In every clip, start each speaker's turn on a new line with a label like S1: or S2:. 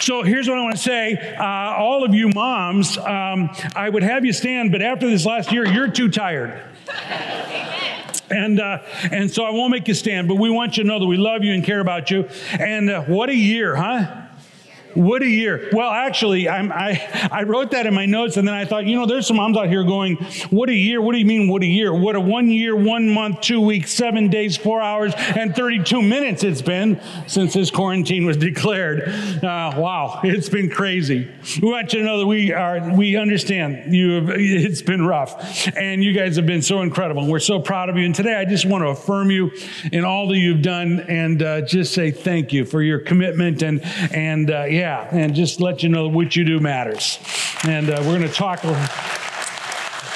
S1: So here's what I want to say. Uh, all of you moms, um, I would have you stand, but after this last year, you're too tired. And, uh, and so I won't make you stand, but we want you to know that we love you and care about you. And uh, what a year, huh? What a year. Well, actually, I'm, i I, wrote that in my notes and then I thought, you know, there's some moms out here going, what a year? What do you mean, what a year? What a one year, one month, two weeks, seven days, four hours, and 32 minutes it's been since this quarantine was declared. Uh, wow, it's been crazy. We want you to know that we are, we understand you have, it's been rough and you guys have been so incredible. We're so proud of you. And today I just want to affirm you in all that you've done and uh, just say thank you for your commitment and, and uh, yeah, yeah, and just let you know what you do matters. And uh, we're going to talk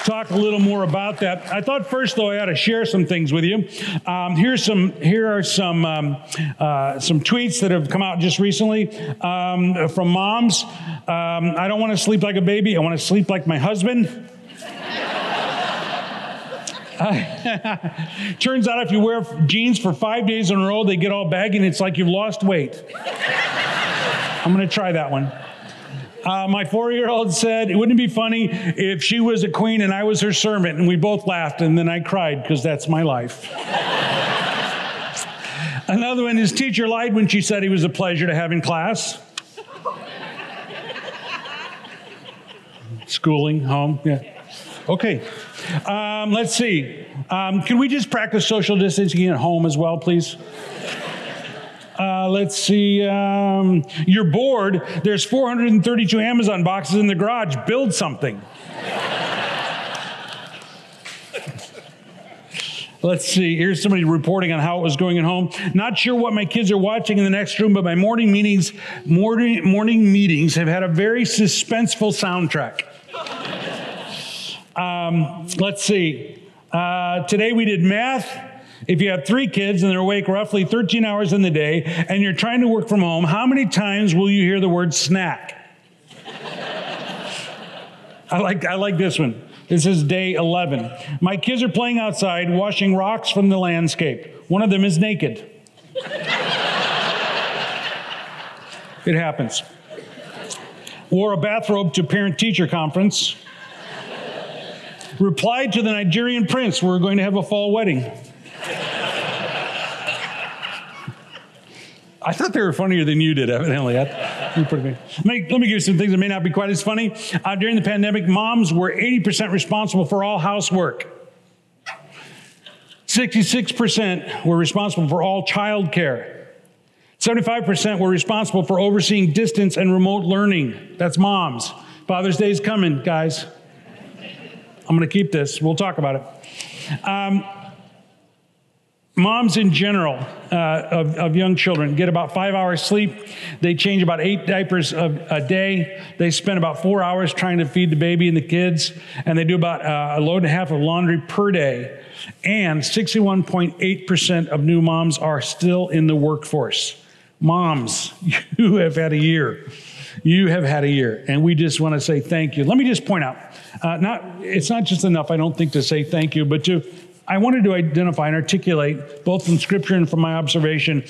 S1: talk a little more about that. I thought first, though, I ought to share some things with you. Um, here's some. Here are some um, uh, some tweets that have come out just recently um, from moms. Um, I don't want to sleep like a baby. I want to sleep like my husband. turns out if you wear jeans for five days in a row, they get all baggy and it's like you've lost weight. I'm going to try that one. Uh, my four year old said, It Wouldn't be funny if she was a queen and I was her servant? And we both laughed, and then I cried because that's my life. Another one, his teacher lied when she said he was a pleasure to have in class. Schooling, home, yeah. Okay. Um, let's see. Um, can we just practice social distancing at home as well, please? Uh, let's see. Um, you're bored. There's 432 Amazon boxes in the garage. Build something. Let's see. Here's somebody reporting on how it was going at home. Not sure what my kids are watching in the next room, but my morning meetings, morning, morning meetings have had a very suspenseful soundtrack. Um, let's see. Uh, today we did math. If you have three kids and they're awake roughly 13 hours in the day and you're trying to work from home, how many times will you hear the word snack? I like, I like this one. This is day 11. My kids are playing outside, washing rocks from the landscape. One of them is naked. it happens. Wore a bathrobe to parent teacher conference. Replied to the Nigerian prince, we're going to have a fall wedding. I thought they were funnier than you did, evidently. you let, me, let me give you some things that may not be quite as funny. Uh, during the pandemic, moms were 80% responsible for all housework. 66% were responsible for all child care. 75% were responsible for overseeing distance and remote learning. That's moms. Father's Day is coming, guys. I'm going to keep this. We'll talk about it. Um, Moms in general uh, of, of, young children get about five hours sleep. They change about eight diapers a, a, day. They spend about four hours trying to feed the baby and the kids. And they do about uh, a load and a half of laundry per day. And 61.8% of new moms are still in the workforce. Moms, you have had a year. You have had a year. And we just want to say thank you. Let me just point out, uh, not, it's not just enough, I don't think, to say thank you, but to I wanted to identify and articulate, both from scripture and from my observation,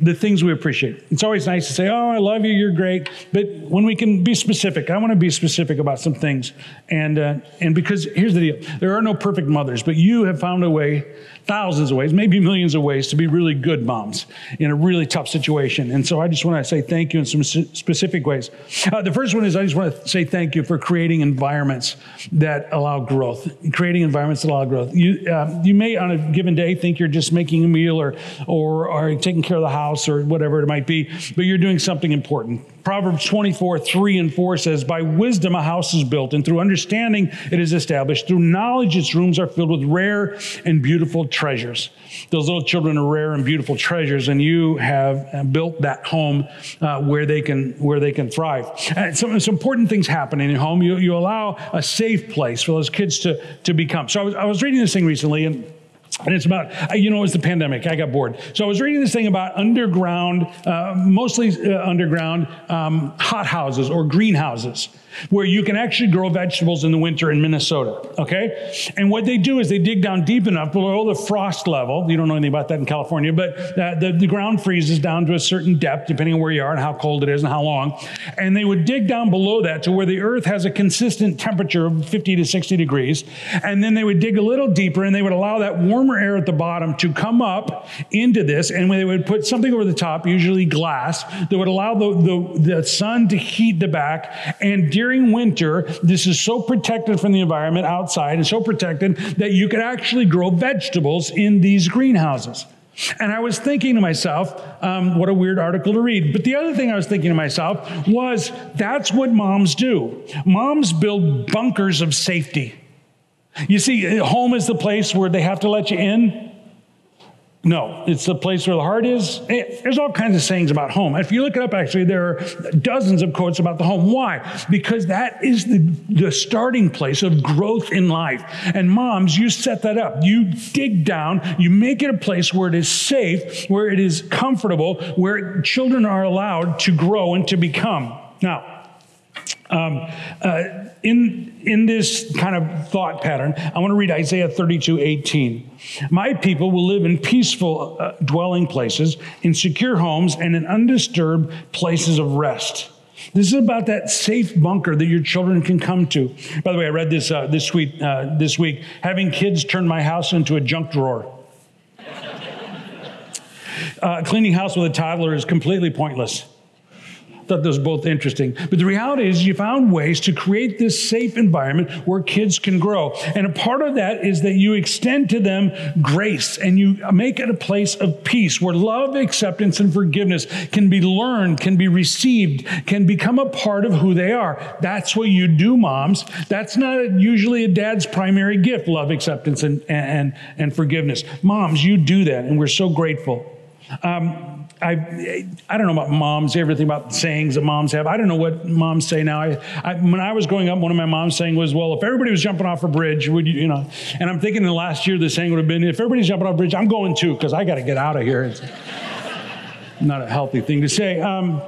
S1: the things we appreciate. It's always nice to say, Oh, I love you, you're great. But when we can be specific, I want to be specific about some things. And, uh, and because here's the deal there are no perfect mothers, but you have found a way thousands of ways, maybe millions of ways to be really good moms in a really tough situation. And so I just want to say thank you in some specific ways. Uh, the first one is I just want to say thank you for creating environments that allow growth, creating environments that allow growth. You, uh, you may on a given day think you're just making a meal or, or, or taking care of the house or whatever it might be, but you're doing something important. Proverbs 24, 3 and 4 says, By wisdom a house is built, and through understanding it is established. Through knowledge its rooms are filled with rare and beautiful treasures. Those little children are rare and beautiful treasures, and you have built that home uh, where they can where they can thrive. And some, some important things happen in your home. You, you allow a safe place for those kids to, to become. So I was, I was reading this thing recently, and and it's about, you know, it was the pandemic. I got bored. So I was reading this thing about underground, uh, mostly uh, underground um, hot houses or greenhouses where you can actually grow vegetables in the winter in Minnesota. Okay? And what they do is they dig down deep enough below the frost level. You don't know anything about that in California, but uh, the, the ground freezes down to a certain depth, depending on where you are and how cold it is and how long. And they would dig down below that to where the earth has a consistent temperature of 50 to 60 degrees. And then they would dig a little deeper and they would allow that warmer air at the bottom to come up into this. And when they would put something over the top, usually glass, that would allow the, the, the sun to heat the back. And during winter, this is so protected from the environment outside and so protected that you could actually grow vegetables in these greenhouses. And I was thinking to myself, um, what a weird article to read. But the other thing I was thinking to myself was that's what moms do. Moms build bunkers of safety. You see, home is the place where they have to let you in. No, it's the place where the heart is. Eh, there's all kinds of sayings about home. If you look it up, actually, there are dozens of quotes about the home. Why? Because that is the, the starting place of growth in life. And moms, you set that up. You dig down, you make it a place where it is safe, where it is comfortable, where children are allowed to grow and to become. Now, um, uh, in, in this kind of thought pattern, I want to read Isaiah 32 18. My people will live in peaceful uh, dwelling places, in secure homes, and in undisturbed places of rest. This is about that safe bunker that your children can come to. By the way, I read this uh, this week. Uh, this week, having kids turn my house into a junk drawer. Uh, cleaning house with a toddler is completely pointless thought those both interesting. But the reality is, you found ways to create this safe environment where kids can grow. And a part of that is that you extend to them grace and you make it a place of peace where love, acceptance, and forgiveness can be learned, can be received, can become a part of who they are. That's what you do, moms. That's not usually a dad's primary gift love, acceptance, and, and, and forgiveness. Moms, you do that, and we're so grateful. Um, I, I don't know about moms, everything about sayings that moms have. I don't know what moms say now. I, I, when I was growing up, one of my mom's saying was, well, if everybody was jumping off a bridge, would you, you know? And I'm thinking in the last year, the saying would have been, if everybody's jumping off a bridge, I'm going too, because I got to get out of here. It's not a healthy thing to say. Um,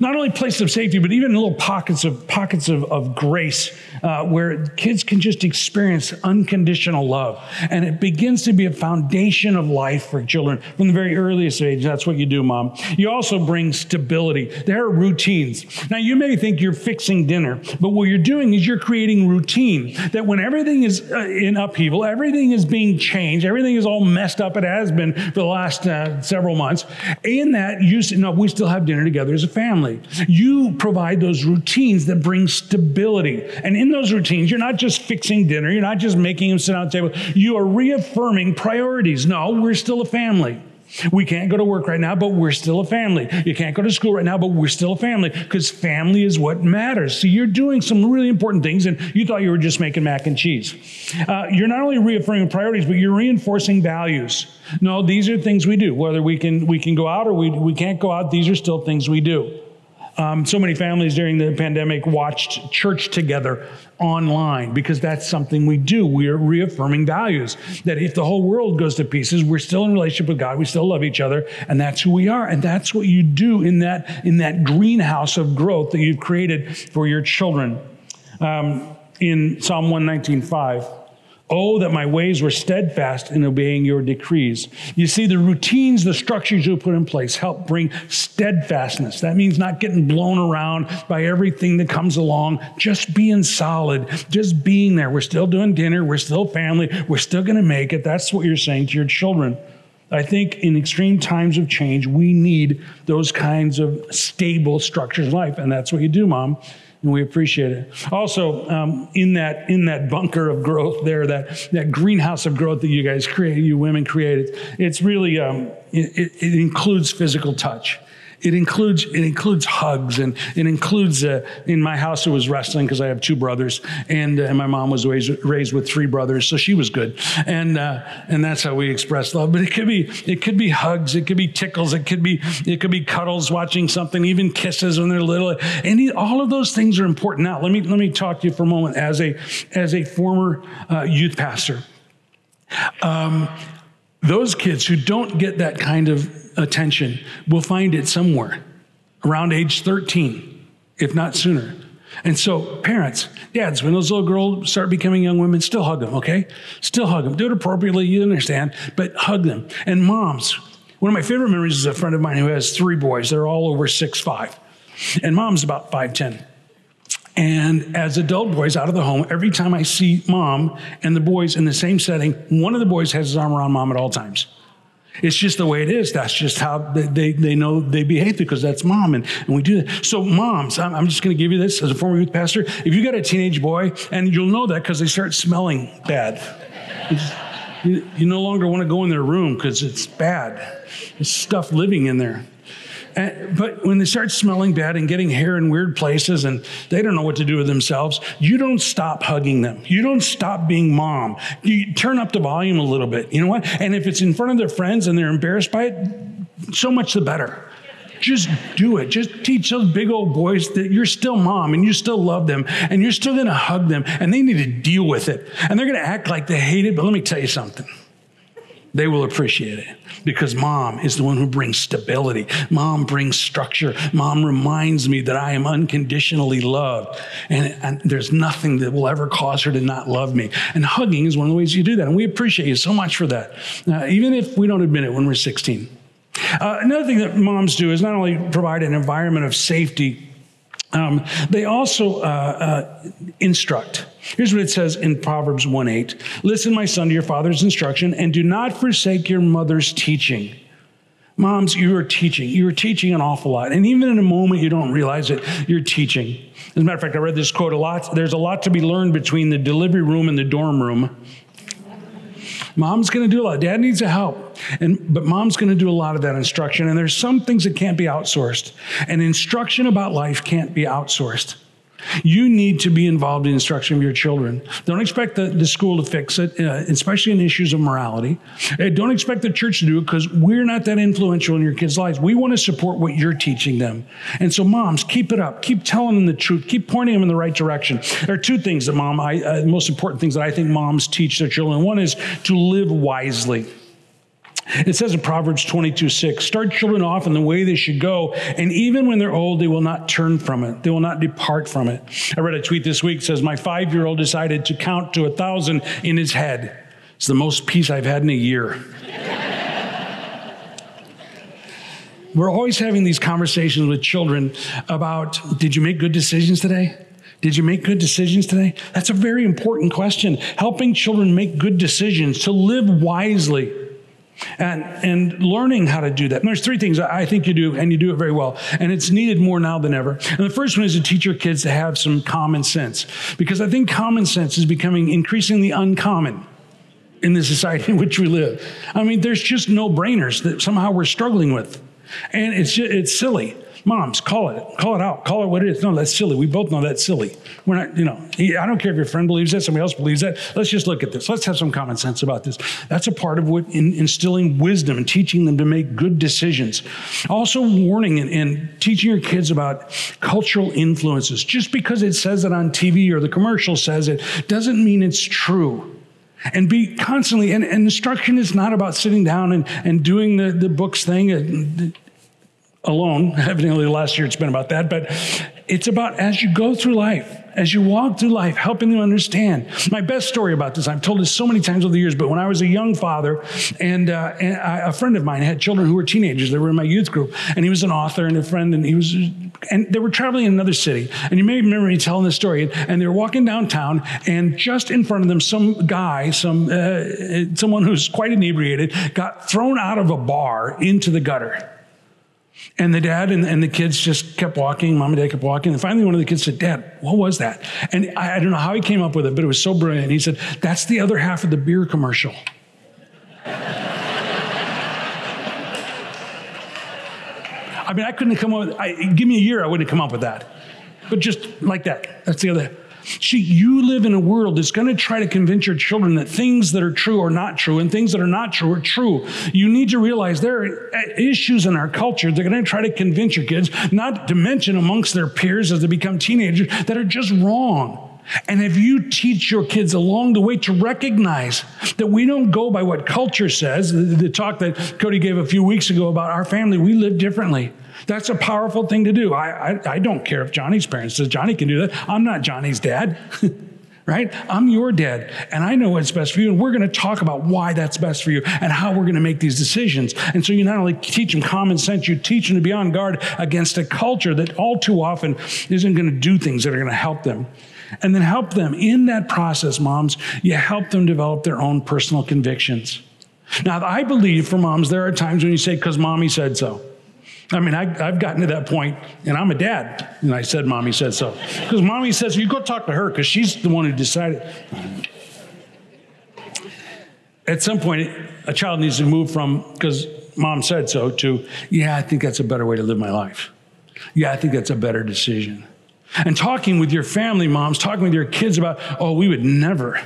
S1: not only places of safety, but even little pockets of pockets of, of grace uh, where kids can just experience unconditional love. And it begins to be a foundation of life for children from the very earliest age. That's what you do, mom. You also bring stability. There are routines. Now, you may think you're fixing dinner, but what you're doing is you're creating routine that when everything is uh, in upheaval, everything is being changed, everything is all messed up, it has been for the last uh, several months. In that, you know, we still have dinner together as a family. You provide those routines that bring stability. And in those routines, you're not just fixing dinner, you're not just making them sit on the table, you are reaffirming priorities. No, we're still a family. We can't go to work right now, but we're still a family. You can't go to school right now, but we're still a family because family is what matters. So you're doing some really important things, and you thought you were just making mac and cheese. Uh, you're not only reaffirming priorities, but you're reinforcing values. No, these are things we do. Whether we can we can go out or we, we can't go out, these are still things we do. Um, so many families during the pandemic watched church together online because that's something we do. We are reaffirming values that if the whole world goes to pieces, we're still in relationship with God. We still love each other, and that's who we are. And that's what you do in that in that greenhouse of growth that you've created for your children. Um, in Psalm 119.5, Oh, that my ways were steadfast in obeying your decrees. You see, the routines, the structures you put in place help bring steadfastness. That means not getting blown around by everything that comes along, just being solid, just being there. We're still doing dinner, we're still family, we're still going to make it. That's what you're saying to your children. I think in extreme times of change, we need those kinds of stable structures in life. And that's what you do, mom and we appreciate it. Also, um, in that in that bunker of growth there, that that greenhouse of growth that you guys create, you women created, it's really um, it, it includes physical touch. It includes it includes hugs and it includes uh, in my house it was wrestling because I have two brothers and, uh, and my mom was raised, raised with three brothers so she was good and uh, and that's how we express love. But it could be it could be hugs, it could be tickles, it could be it could be cuddles, watching something, even kisses when they're little. And all of those things are important. Now let me let me talk to you for a moment as a as a former uh, youth pastor. Um, those kids who don't get that kind of attention We'll find it somewhere around age 13, if not sooner. And so, parents, dads, when those little girls start becoming young women, still hug them, okay? Still hug them. Do it appropriately, you understand, but hug them. And moms, one of my favorite memories is a friend of mine who has three boys. They're all over six five, And mom's about 5'10. And as adult boys out of the home, every time I see mom and the boys in the same setting, one of the boys has his arm around mom at all times. It's just the way it is. That's just how they, they, know they behave because that's mom. And, and we do that. So, moms, I'm, I'm just going to give you this as a former youth pastor. If you got a teenage boy, and you'll know that because they start smelling bad, you, you no longer want to go in their room because it's bad. There's stuff living in there. And, but when they start smelling bad and getting hair in weird places and they don't know what to do with themselves, you don't stop hugging them. You don't stop being mom. You turn up the volume a little bit. You know what? And if it's in front of their friends and they're embarrassed by it, so much the better. Just do it. Just teach those big old boys that you're still mom and you still love them and you're still going to hug them and they need to deal with it. And they're going to act like they hate it. But let me tell you something they will appreciate it because mom is the one who brings stability. Mom brings structure. Mom reminds me that I am unconditionally loved. And, and, there's nothing that will ever cause her to not love me. And hugging is one of the ways you do that. And we appreciate you so much for that, uh, even if we don't admit it when we're 16. Uh, another thing that moms do is not only provide an environment of safety, um, they also uh, uh instruct. Here's what it says in Proverbs 1 8 Listen, my son, to your father's instruction, and do not forsake your mother's teaching. Moms, you are teaching. You are teaching an awful lot. And even in a moment you don't realize it, you're teaching. As a matter of fact, I read this quote a lot. There's a lot to be learned between the delivery room and the dorm room. Mom's going to do a lot. Dad needs a help. And, but mom's going to do a lot of that instruction. And there's some things that can't be outsourced. And instruction about life can't be outsourced. You need to be involved in the instruction of your children. Don't expect the, the school to fix it, uh, especially in issues of morality. Uh, don't expect the church to do it because we're not that influential in your kids' lives. We want to support what you're teaching them. And so, moms, keep it up. Keep telling them the truth. Keep pointing them in the right direction. There are two things that mom, I, uh, most important things that I think moms teach their children. One is to live wisely. It says in Proverbs 22 6, start children off in the way they should go, and even when they're old, they will not turn from it. They will not depart from it. I read a tweet this week says, My five year old decided to count to a thousand in his head. It's the most peace I've had in a year. We're always having these conversations with children about did you make good decisions today? Did you make good decisions today? That's a very important question. Helping children make good decisions, to live wisely and, and learning how to do that. And there's three things I think you do, and you do it very well. And it's needed more now than ever. And the first one is to teach your kids to have some common sense, because I think common sense is becoming increasingly uncommon in the society in which we live. I mean, there's just no brainers that somehow we're struggling with. And it's, just, it's silly. Moms, call it, call it out, call it what it is. No, that's silly. We both know that's silly. We're not, you know, I don't care if your friend believes that, somebody else believes that. Let's just look at this. Let's have some common sense about this. That's a part of what in, instilling wisdom and teaching them to make good decisions. Also, warning and, and teaching your kids about cultural influences. Just because it says it on TV or the commercial says it doesn't mean it's true and be constantly and, and, instruction is not about sitting down and, and doing the, the books thing alone. Evidently, last year it's been about that, but it's about as you go through life, as you walk through life, helping them understand. My best story about this, I've told this so many times over the years, but when I was a young father, and, uh, and I, a friend of mine had children who were teenagers, they were in my youth group, and he was an author and a friend, and he was, and they were traveling in another city. And you may remember me telling this story, and they were walking downtown, and just in front of them, some guy, some uh, someone who's quite inebriated, got thrown out of a bar into the gutter. And the dad and, and, the kids just kept walking. Mom and dad kept walking. And finally, one of the kids said, Dad, what was that? And I, I don't know how he came up with it, but it was so brilliant. He said, That's the other half of the beer commercial. I mean, I couldn't have come up with, I, give me a year, I wouldn't have come up with that. But just like that. That's the other. See, you live in a world that's going to try to convince your children that things that are true are not true and things that are not true are true. You need to realize there are uh, issues in our culture They're going to try to convince your kids, not to mention amongst their peers as they become teenagers, that are just wrong. And if you teach your kids along the way to recognize that we don't go by what culture says, the, the, talk that Cody gave a few weeks ago about our family, we live differently. That's a powerful thing to do. I, I, I don't care if Johnny's parents says Johnny can do that. I'm not Johnny's dad. right? I'm your dad, and I know what's best for you. And we're going to talk about why that's best for you and how we're going to make these decisions. And so you not only teach them common sense, you teach them to be on guard against a culture that all too often isn't going to do things that are going to help them. And then help them in that process, moms, you help them develop their own personal convictions. Now, I believe for moms, there are times when you say, because mommy said so. I mean, I, have gotten to that point, and I'm a dad, and I said, Mommy said so. Because mommy says, You go talk to her, because she's the one who decided. At some point, a child needs to move from, because mom said so, to, Yeah, I think that's a better way to live my life. Yeah, I think that's a better decision. And talking with your family moms, talking with your kids about, Oh, we would never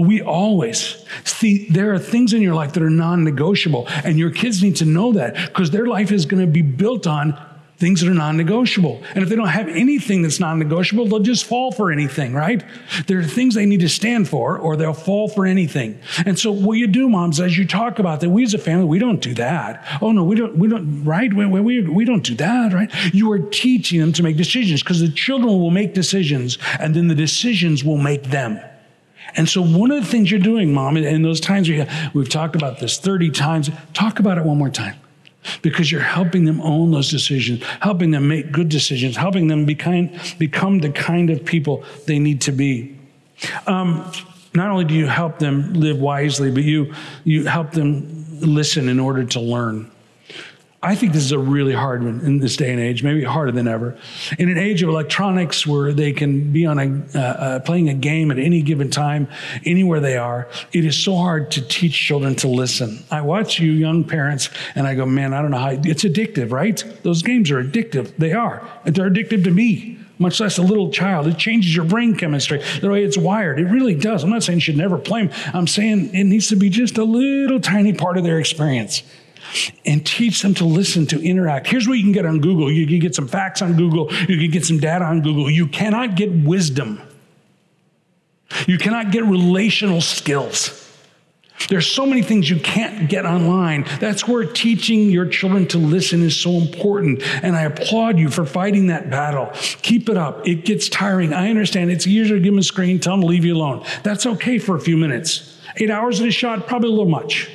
S1: we always see there are things in your life that are non negotiable, and your kids need to know that because their life is going to be built on things that are non negotiable. And if they don't have anything that's non negotiable, they'll just fall for anything, right? There are things they need to stand for, or they'll fall for anything. And so, what you do, moms, as you talk about that, we as a family, we don't do that. Oh, no, we don't, we don't, right? We, we, we don't do that, right? You are teaching them to make decisions because the children will make decisions, and then the decisions will make them. And so, one of the things you're doing, mom, in those times we, we've talked about this 30 times, talk about it one more time because you're helping them own those decisions, helping them make good decisions, helping them be kind, become the kind of people they need to be. Um, not only do you help them live wisely, but you, you help them listen in order to learn. I think this is a really hard one in this day and age, maybe harder than ever. In an age of electronics where they can be on a uh, uh, playing a game at any given time, anywhere they are, it is so hard to teach children to listen. I watch you young parents, and I go, man, I don't know how it's addictive, right? Those games are addictive. They are. They're addictive to me much less a little child. It changes your brain chemistry, the way it's wired. It really does. I'm not saying you should never play them. I'm saying it needs to be just a little tiny part of their experience and teach them to listen, to interact. Here's what you can get on Google you can get some facts on Google, you can get some data on Google. You cannot get wisdom, you cannot get relational skills. There's so many things you can't get online. That's where teaching your children to listen is so important. And I applaud you for fighting that battle. Keep it up. It gets tiring. I understand it's easier to give them a screen, tell them to leave you alone. That's okay for a few minutes. Eight hours at a shot, probably a little much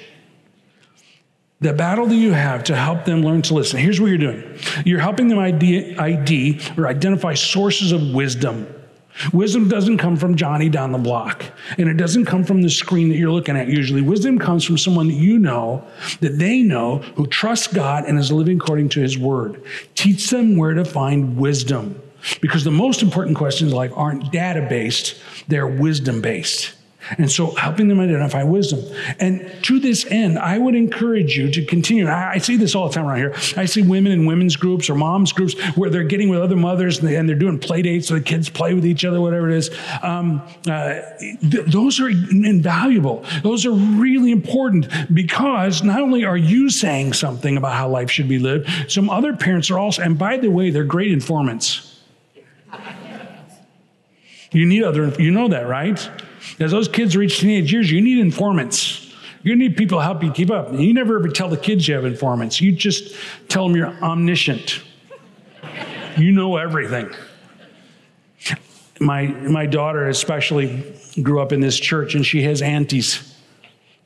S1: the battle that you have to help them learn to listen. Here's what you're doing you're helping them ID, ID or identify sources of wisdom. Wisdom doesn't come from Johnny down the block, and it doesn't come from the screen that you're looking at usually. Wisdom comes from someone that you know, that they know, who trusts God and is living according to his word. Teach them where to find wisdom. Because the most important questions in life aren't data based, they're wisdom based. And so helping them identify wisdom. And to this end, I would encourage you to continue. I, I, see this all the time around here. I see women in women's groups or moms groups where they're getting with other mothers and, they, are doing play dates so the kids play with each other, whatever it is. Um, uh, th- those are invaluable. Those are really important because not only are you saying something about how life should be lived, some other parents are also, and by the way, they're great informants. You need other, you know that, right? As those kids reach teenage years, you need informants. You need people to help you keep up. You never ever tell the kids you have informants. You just tell them you're omniscient. You know everything. My, my daughter, especially, grew up in this church and she has aunties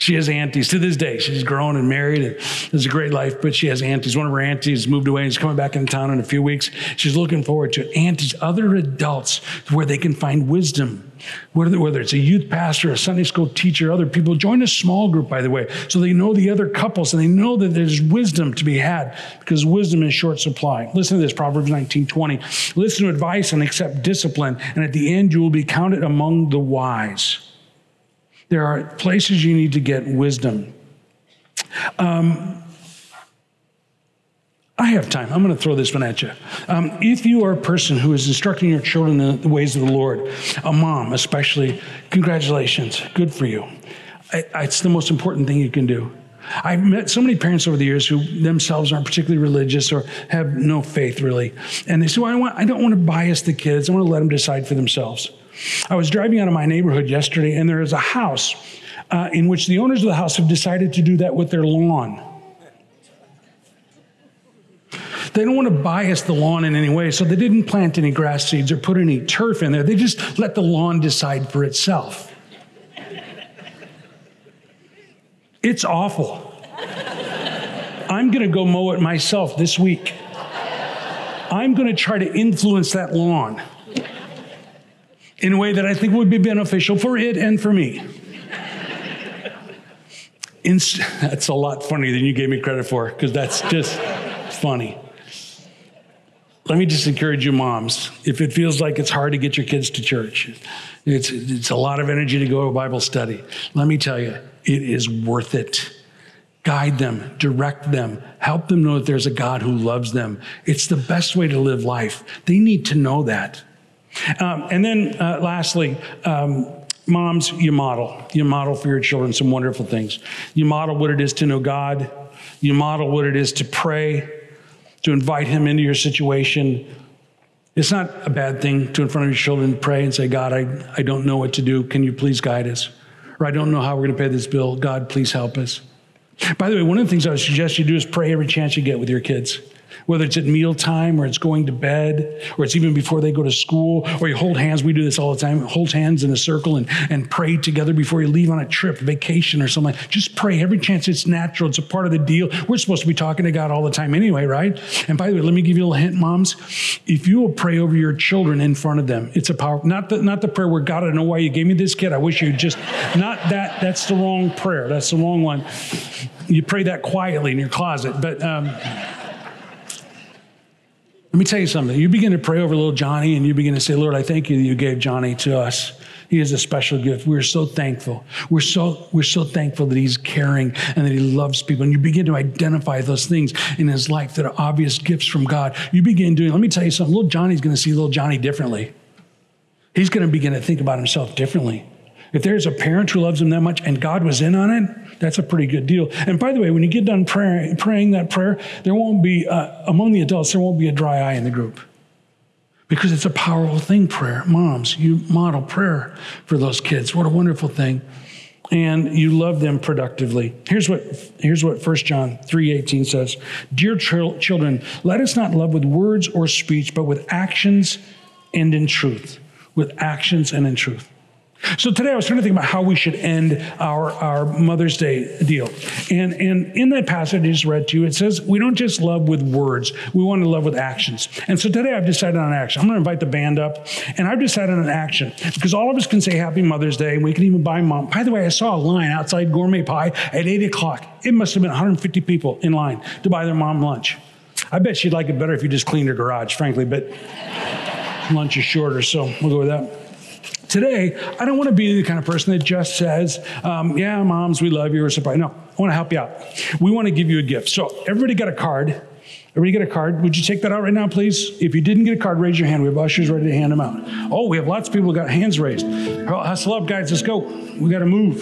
S1: she has aunties to this day. She's grown and married and has a great life, but she has aunties. One of her aunties moved away and is coming back into town in a few weeks. She's looking forward to aunties, other adults, where they can find wisdom. Whether, whether it's a youth pastor, a Sunday school teacher, other people. Join a small group, by the way, so they know the other couples and they know that there's wisdom to be had because wisdom is short supply. Listen to this Proverbs 19 20. Listen to advice and accept discipline, and at the end you will be counted among the wise. There are places you need to get wisdom. Um, I have time. I'm going to throw this one at you. Um, if you are a person who is instructing your children in the ways of the Lord, a mom especially, congratulations. Good for you. It's the most important thing you can do. I've met so many parents over the years who themselves aren't particularly religious or have no faith really. And they say, well, I, want, I don't want to bias the kids. I want to let them decide for themselves. I was driving out of my neighborhood yesterday, and there is a house uh, in which the owners of the house have decided to do that with their lawn. They don't want to bias the lawn in any way, so they didn't plant any grass seeds or put any turf in there. They just let the lawn decide for itself. It's awful. I'm going to go mow it myself this week. I'm going to try to influence that lawn in a way that I think would be beneficial for it and for me. Inst- that's a lot funnier than you gave me credit for because that's just funny. Let me just encourage you, moms. If it feels like it's hard to get your kids to church, it's, it's a lot of energy to go to Bible study. Let me tell you, it is worth it. Guide them, direct them, help them know that there's a God who loves them. It's the best way to live life. They need to know that. Um, and then, uh, lastly, um, moms, you model. You model for your children some wonderful things. You model what it is to know God. You model what it is to pray, to invite Him into your situation. It's not a bad thing to, in front of your children, pray and say, God, I, I don't know what to do. Can you please guide us? Or I don't know how we're going to pay this bill. God, please help us. By the way, one of the things I would suggest you do is pray every chance you get with your kids whether it's at mealtime or it's going to bed or it's even before they go to school or you hold hands. We do this all the time. Hold hands in a circle and, and pray together before you leave on a trip, vacation or something. Just pray every chance it's natural. It's a part of the deal. We're supposed to be talking to God all the time anyway, right? And by the way, let me give you a little hint, moms. If you will pray over your children in front of them, it's a power, not the, not the prayer where God, I don't know why you gave me this kid. I wish you just, not that, that's the wrong prayer. That's the wrong one. You pray that quietly in your closet. But, um, let me tell you something. You begin to pray over little Johnny and you begin to say, Lord, I thank you that you gave Johnny to us. He is a special gift. We're so thankful. We're so, we're so thankful that he's caring and that he loves people. And you begin to identify those things in his life that are obvious gifts from God. You begin doing, let me tell you something. Little Johnny's going to see little Johnny differently. He's going to begin to think about himself differently. If there's a parent who loves them that much and God was in on it, that's a pretty good deal. And by the way, when you get done pray, praying that prayer, there won't be, uh, among the adults, there won't be a dry eye in the group. Because it's a powerful thing, prayer. Moms, you model prayer for those kids. What a wonderful thing. And you love them productively. Here's what, here's what 1 John 3.18 says. Dear children, let us not love with words or speech, but with actions and in truth. With actions and in truth. So today I was trying to think about how we should end our, our Mother's Day deal. And, and in that passage I just read to you, it says we don't just love with words, we want to love with actions. And so today I've decided on action. I'm going to invite the band up, and I've decided on action because all of us can say Happy Mother's Day, and we can even buy mom. By the way, I saw a line outside Gourmet Pie at 8 o'clock. It must have been 150 people in line to buy their mom lunch. I bet she'd like it better if you just cleaned her garage, frankly, but lunch is shorter, so we'll go with that. Today, I don't want to be the kind of person that just says, um, yeah, moms, we love you, or surprise. No, I want to help you out. We want to give you a gift. So everybody got a card. Everybody get a card? Would you take that out right now, please? If you didn't get a card, raise your hand. We have ushers ready to hand them out. Oh, we have lots of people who got hands raised. Hustle up, guys. Let's go. We got to move.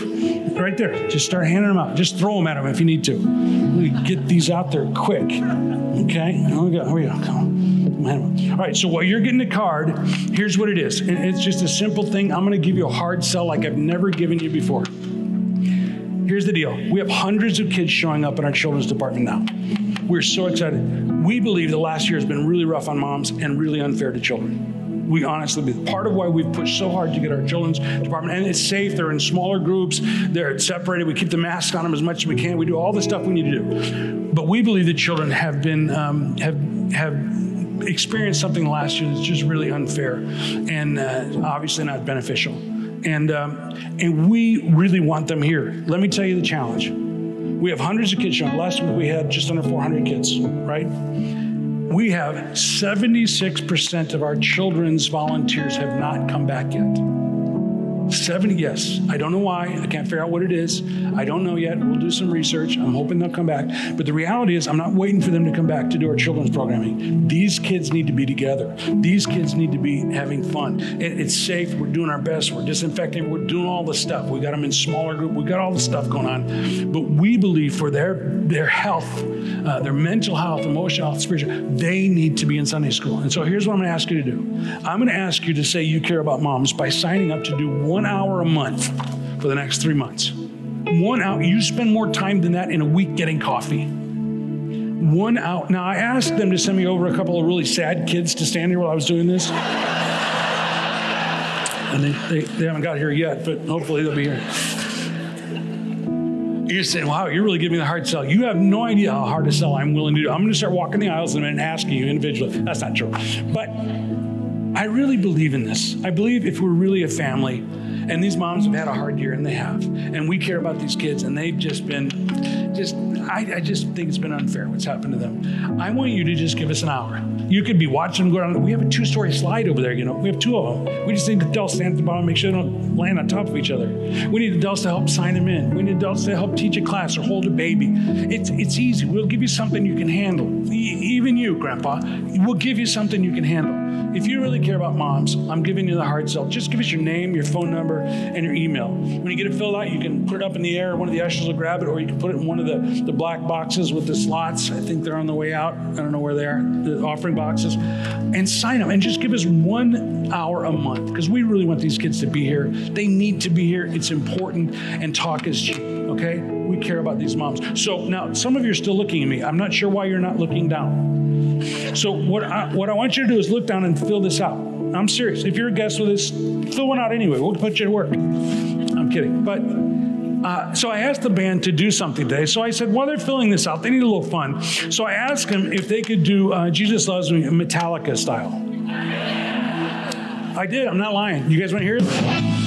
S1: Right there. Just start handing them out. Just throw them at them if you need to. Get these out there quick. Okay? Here we go. Here we go. Come on. All right, so while you're getting the card, here's what it is. It's just a simple thing. I'm going to give you a hard sell like I've never given you before. Here's the deal we have hundreds of kids showing up in our children's department now. We're so excited. We believe the last year has been really rough on moms and really unfair to children. We honestly believe part of why we've pushed so hard to get our children's department, and it's safe. They're in smaller groups. They're separated. We keep the mask on them as much as we can. We do all the stuff we need to do. But we believe that children have been um, have have experienced something last year that's just really unfair and uh, obviously not beneficial. And um, and we really want them here. Let me tell you the challenge we have hundreds of kids showing. Last week we had just under 400 kids, right? We have 76% of our children's volunteers have not come back yet. 70, yes. I don't know why. I can't figure out what it is. I don't know yet. We'll do some research. I'm hoping they'll come back. But the reality is, I'm not waiting for them to come back to do our children's programming. These kids need to be together. These kids need to be having fun. It, it's safe. We're doing our best. We're disinfecting. We're doing all the stuff. We got them in smaller group. We got all the stuff going on. But we believe for their their health, uh, their mental health, emotional health, spiritual, they need to be in Sunday school. And so here's what I'm going to ask you to do. I'm going to ask you to say you care about moms by signing up to do one hour a month for the next three months. One hour. You spend more time than that in a week getting coffee. One hour. Now, I asked them to send me over a couple of really sad kids to stand here while I was doing this. And they, they, they haven't got here yet, but hopefully they'll be here. You're saying, wow, you're really giving me the hard sell. You have no idea how hard to sell I'm willing to do. I'm going to start walking the aisles and asking you individually. That's not true. But I really believe in this. I believe if we're really a family, and these moms have had a hard year, and they have, and we care about these kids, and they've just been, just, I, I just think it's been unfair what's happened to them. I want you to just give us an hour. You could be watching them go down. We have a two story slide over there, you know. We have two of them. We just need adults to stand at the bottom, make sure they don't land on top of each other. We need adults to help sign them in. We need adults to help teach a class or hold a baby. It's, it's easy. We'll give you something you can handle. even you, Grandpa, we'll give you something you can handle. If you really care about moms, I'm giving you the hard sell. Just give us your name, your phone number, and your email. When you get it filled out, you can put it up in the air. One of the ushers will grab it, or you can put it in one of the, the black boxes with the slots. I think they're on the way out. I don't know where they are, the offering boxes. And sign them and just give us one hour a month because we really want these kids to be here. They need to be here. It's important, and talk is cheap, okay? We care about these moms. So now, some of you are still looking at me. I'm not sure why you're not looking down. So what I, what I want you to do is look down and fill this out. I'm serious. If you're a guest with us, fill one out anyway. We'll put you to work. I'm kidding. But uh, so I asked the band to do something today. So I said, while they're filling this out, they need a little fun. So I asked them if they could do uh, Jesus Loves Me Metallica style. I did. I'm not lying. You guys want to hear it?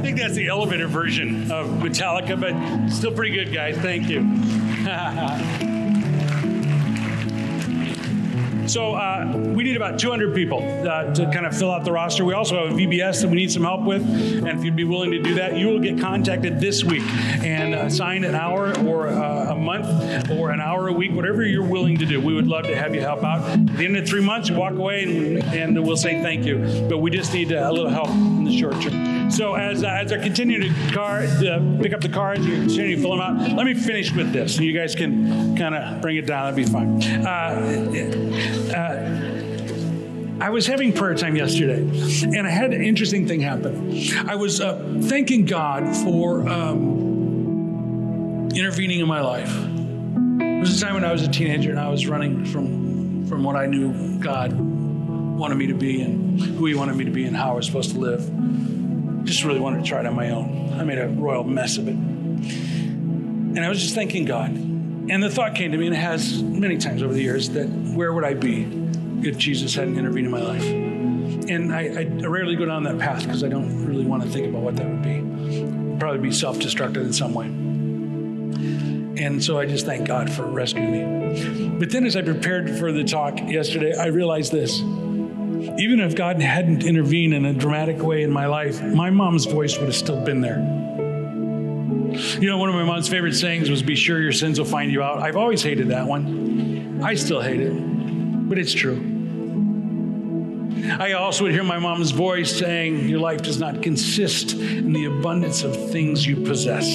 S1: That's the elevator version of Metallica, but still pretty good, guys. Thank you. So uh, we need about 200 people uh, to kind of fill out the roster. We also have a VBS that we need some help with, and if you'd be willing to do that, you will get contacted this week and uh, sign an hour or uh, a month or an hour a week, whatever you're willing to do. We would love to have you help out. At the end of three months, you walk away and, and we'll say thank you. But we just need uh, a little help in the short term. So as, uh, as I continue to card, uh, pick up the cards, you continue to fill them out. Let me finish with this, and you guys can kind of bring it down. That'd be fine. Uh, uh, I was having prayer time yesterday, and I had an interesting thing happen. I was uh, thanking God for um, intervening in my life. It was a time when I was a teenager, and I was running from from what I knew God wanted me to be, and who He wanted me to be, and how I was supposed to live just really wanted to try it on my own. I made a royal mess of it. And I was just thanking God. And the thought came to me, and it has many times over the years, that where would I be if Jesus hadn't intervened in my life? And I, I rarely go down that path because I don't really want to think about what that would be. It'd probably be self destructive in some way. And so I just thank God for rescuing me. But then as I prepared for the talk yesterday, I realized this. Even if God hadn't intervened in a dramatic way in my life, my mom's voice would have still been there. You know, one of my mom's favorite sayings was, Be sure your sins will find you out. I've always hated that one. I still hate it, but it's true. I also would hear my mom's voice saying, Your life does not consist in the abundance of things you possess.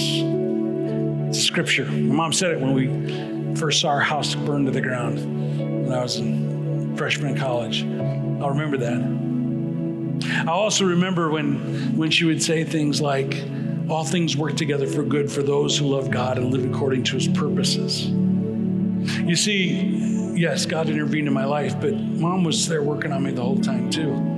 S1: It's scripture. My mom said it when we first saw our house burn to the ground when I was in freshman in college. I'll remember that. I also remember when, when she would say things like, All things work together for good for those who love God and live according to his purposes. You see, yes, God intervened in my life, but mom was there working on me the whole time, too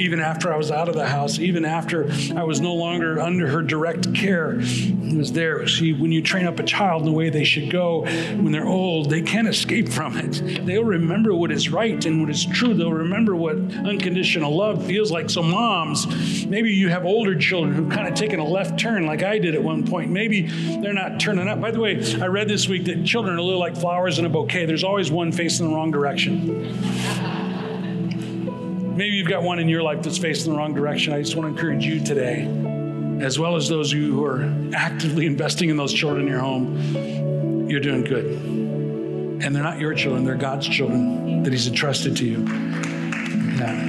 S1: even after I was out of the house, even after I was no longer under her direct care. It was there. See, when you train up a child in the way they should go when they're old, they can't escape from it. They'll remember what is right and what is true. They'll remember what unconditional love feels like. So, moms, maybe you have older children who've kind of taken a left turn like I did at one point. Maybe they're not turning up. By the way, I read this week that children are a little like flowers in a bouquet. There's always one facing the wrong direction. Maybe you've got one in your life that's facing the wrong direction. I just want to encourage you today, as well as those of you who are actively investing in those children in your home, you're doing good. And they're not your children, they're God's children that He's entrusted to you. Yeah.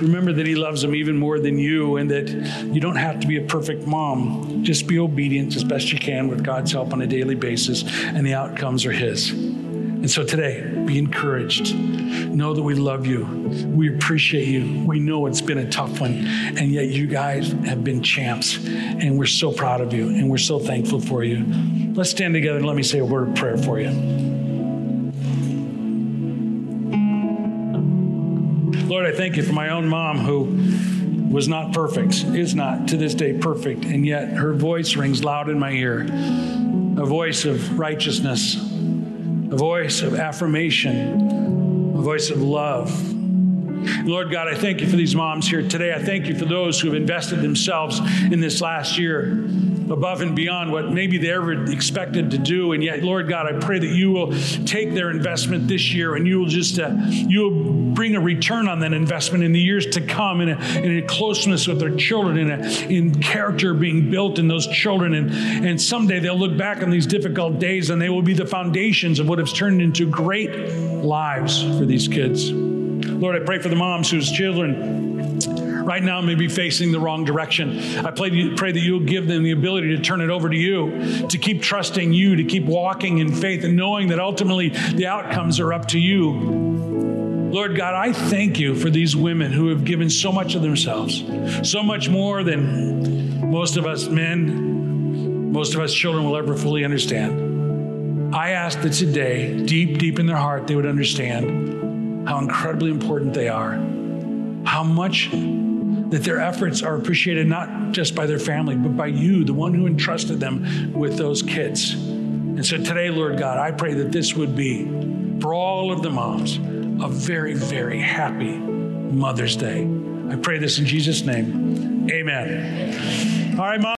S1: Remember that He loves them even more than you, and that you don't have to be a perfect mom. Just be obedient as best you can with God's help on a daily basis, and the outcomes are His. And so today, be encouraged. Know that we love you. We appreciate you. We know it's been a tough one, and yet you guys have been champs, and we're so proud of you, and we're so thankful for you. Let's stand together and let me say a word of prayer for you. Lord, I thank you for my own mom who was not perfect, is not to this day perfect, and yet her voice rings loud in my ear a voice of righteousness, a voice of affirmation, a voice of love. Lord God, I thank you for these moms here today. I thank you for those who have invested themselves in this last year above and beyond what maybe they ever expected to do. And yet, Lord God, I pray that you will take their investment this year and you will just uh, you will bring a return on that investment in the years to come in a, in a closeness with their children, in, a, in character being built in those children. And, and someday they'll look back on these difficult days and they will be the foundations of what has turned into great lives for these kids. Lord, I pray for the moms whose children right now may be facing the wrong direction. I pray, pray that you'll give them the ability to turn it over to you, to keep trusting you, to keep walking in faith and knowing that ultimately the outcomes are up to you. Lord God, I thank you for these women who have given so much of themselves, so much more than most of us men, most of us children will ever fully understand. I ask that today, deep, deep in their heart, they would understand how incredibly important they are, how much that their efforts are appreciated not just by their family, but by you, the one who entrusted them with those kids. And so today, Lord God, I pray that this would be, for all of the moms, a very, very happy Mother's Day. I pray this in Jesus' name. Amen. All right, mom.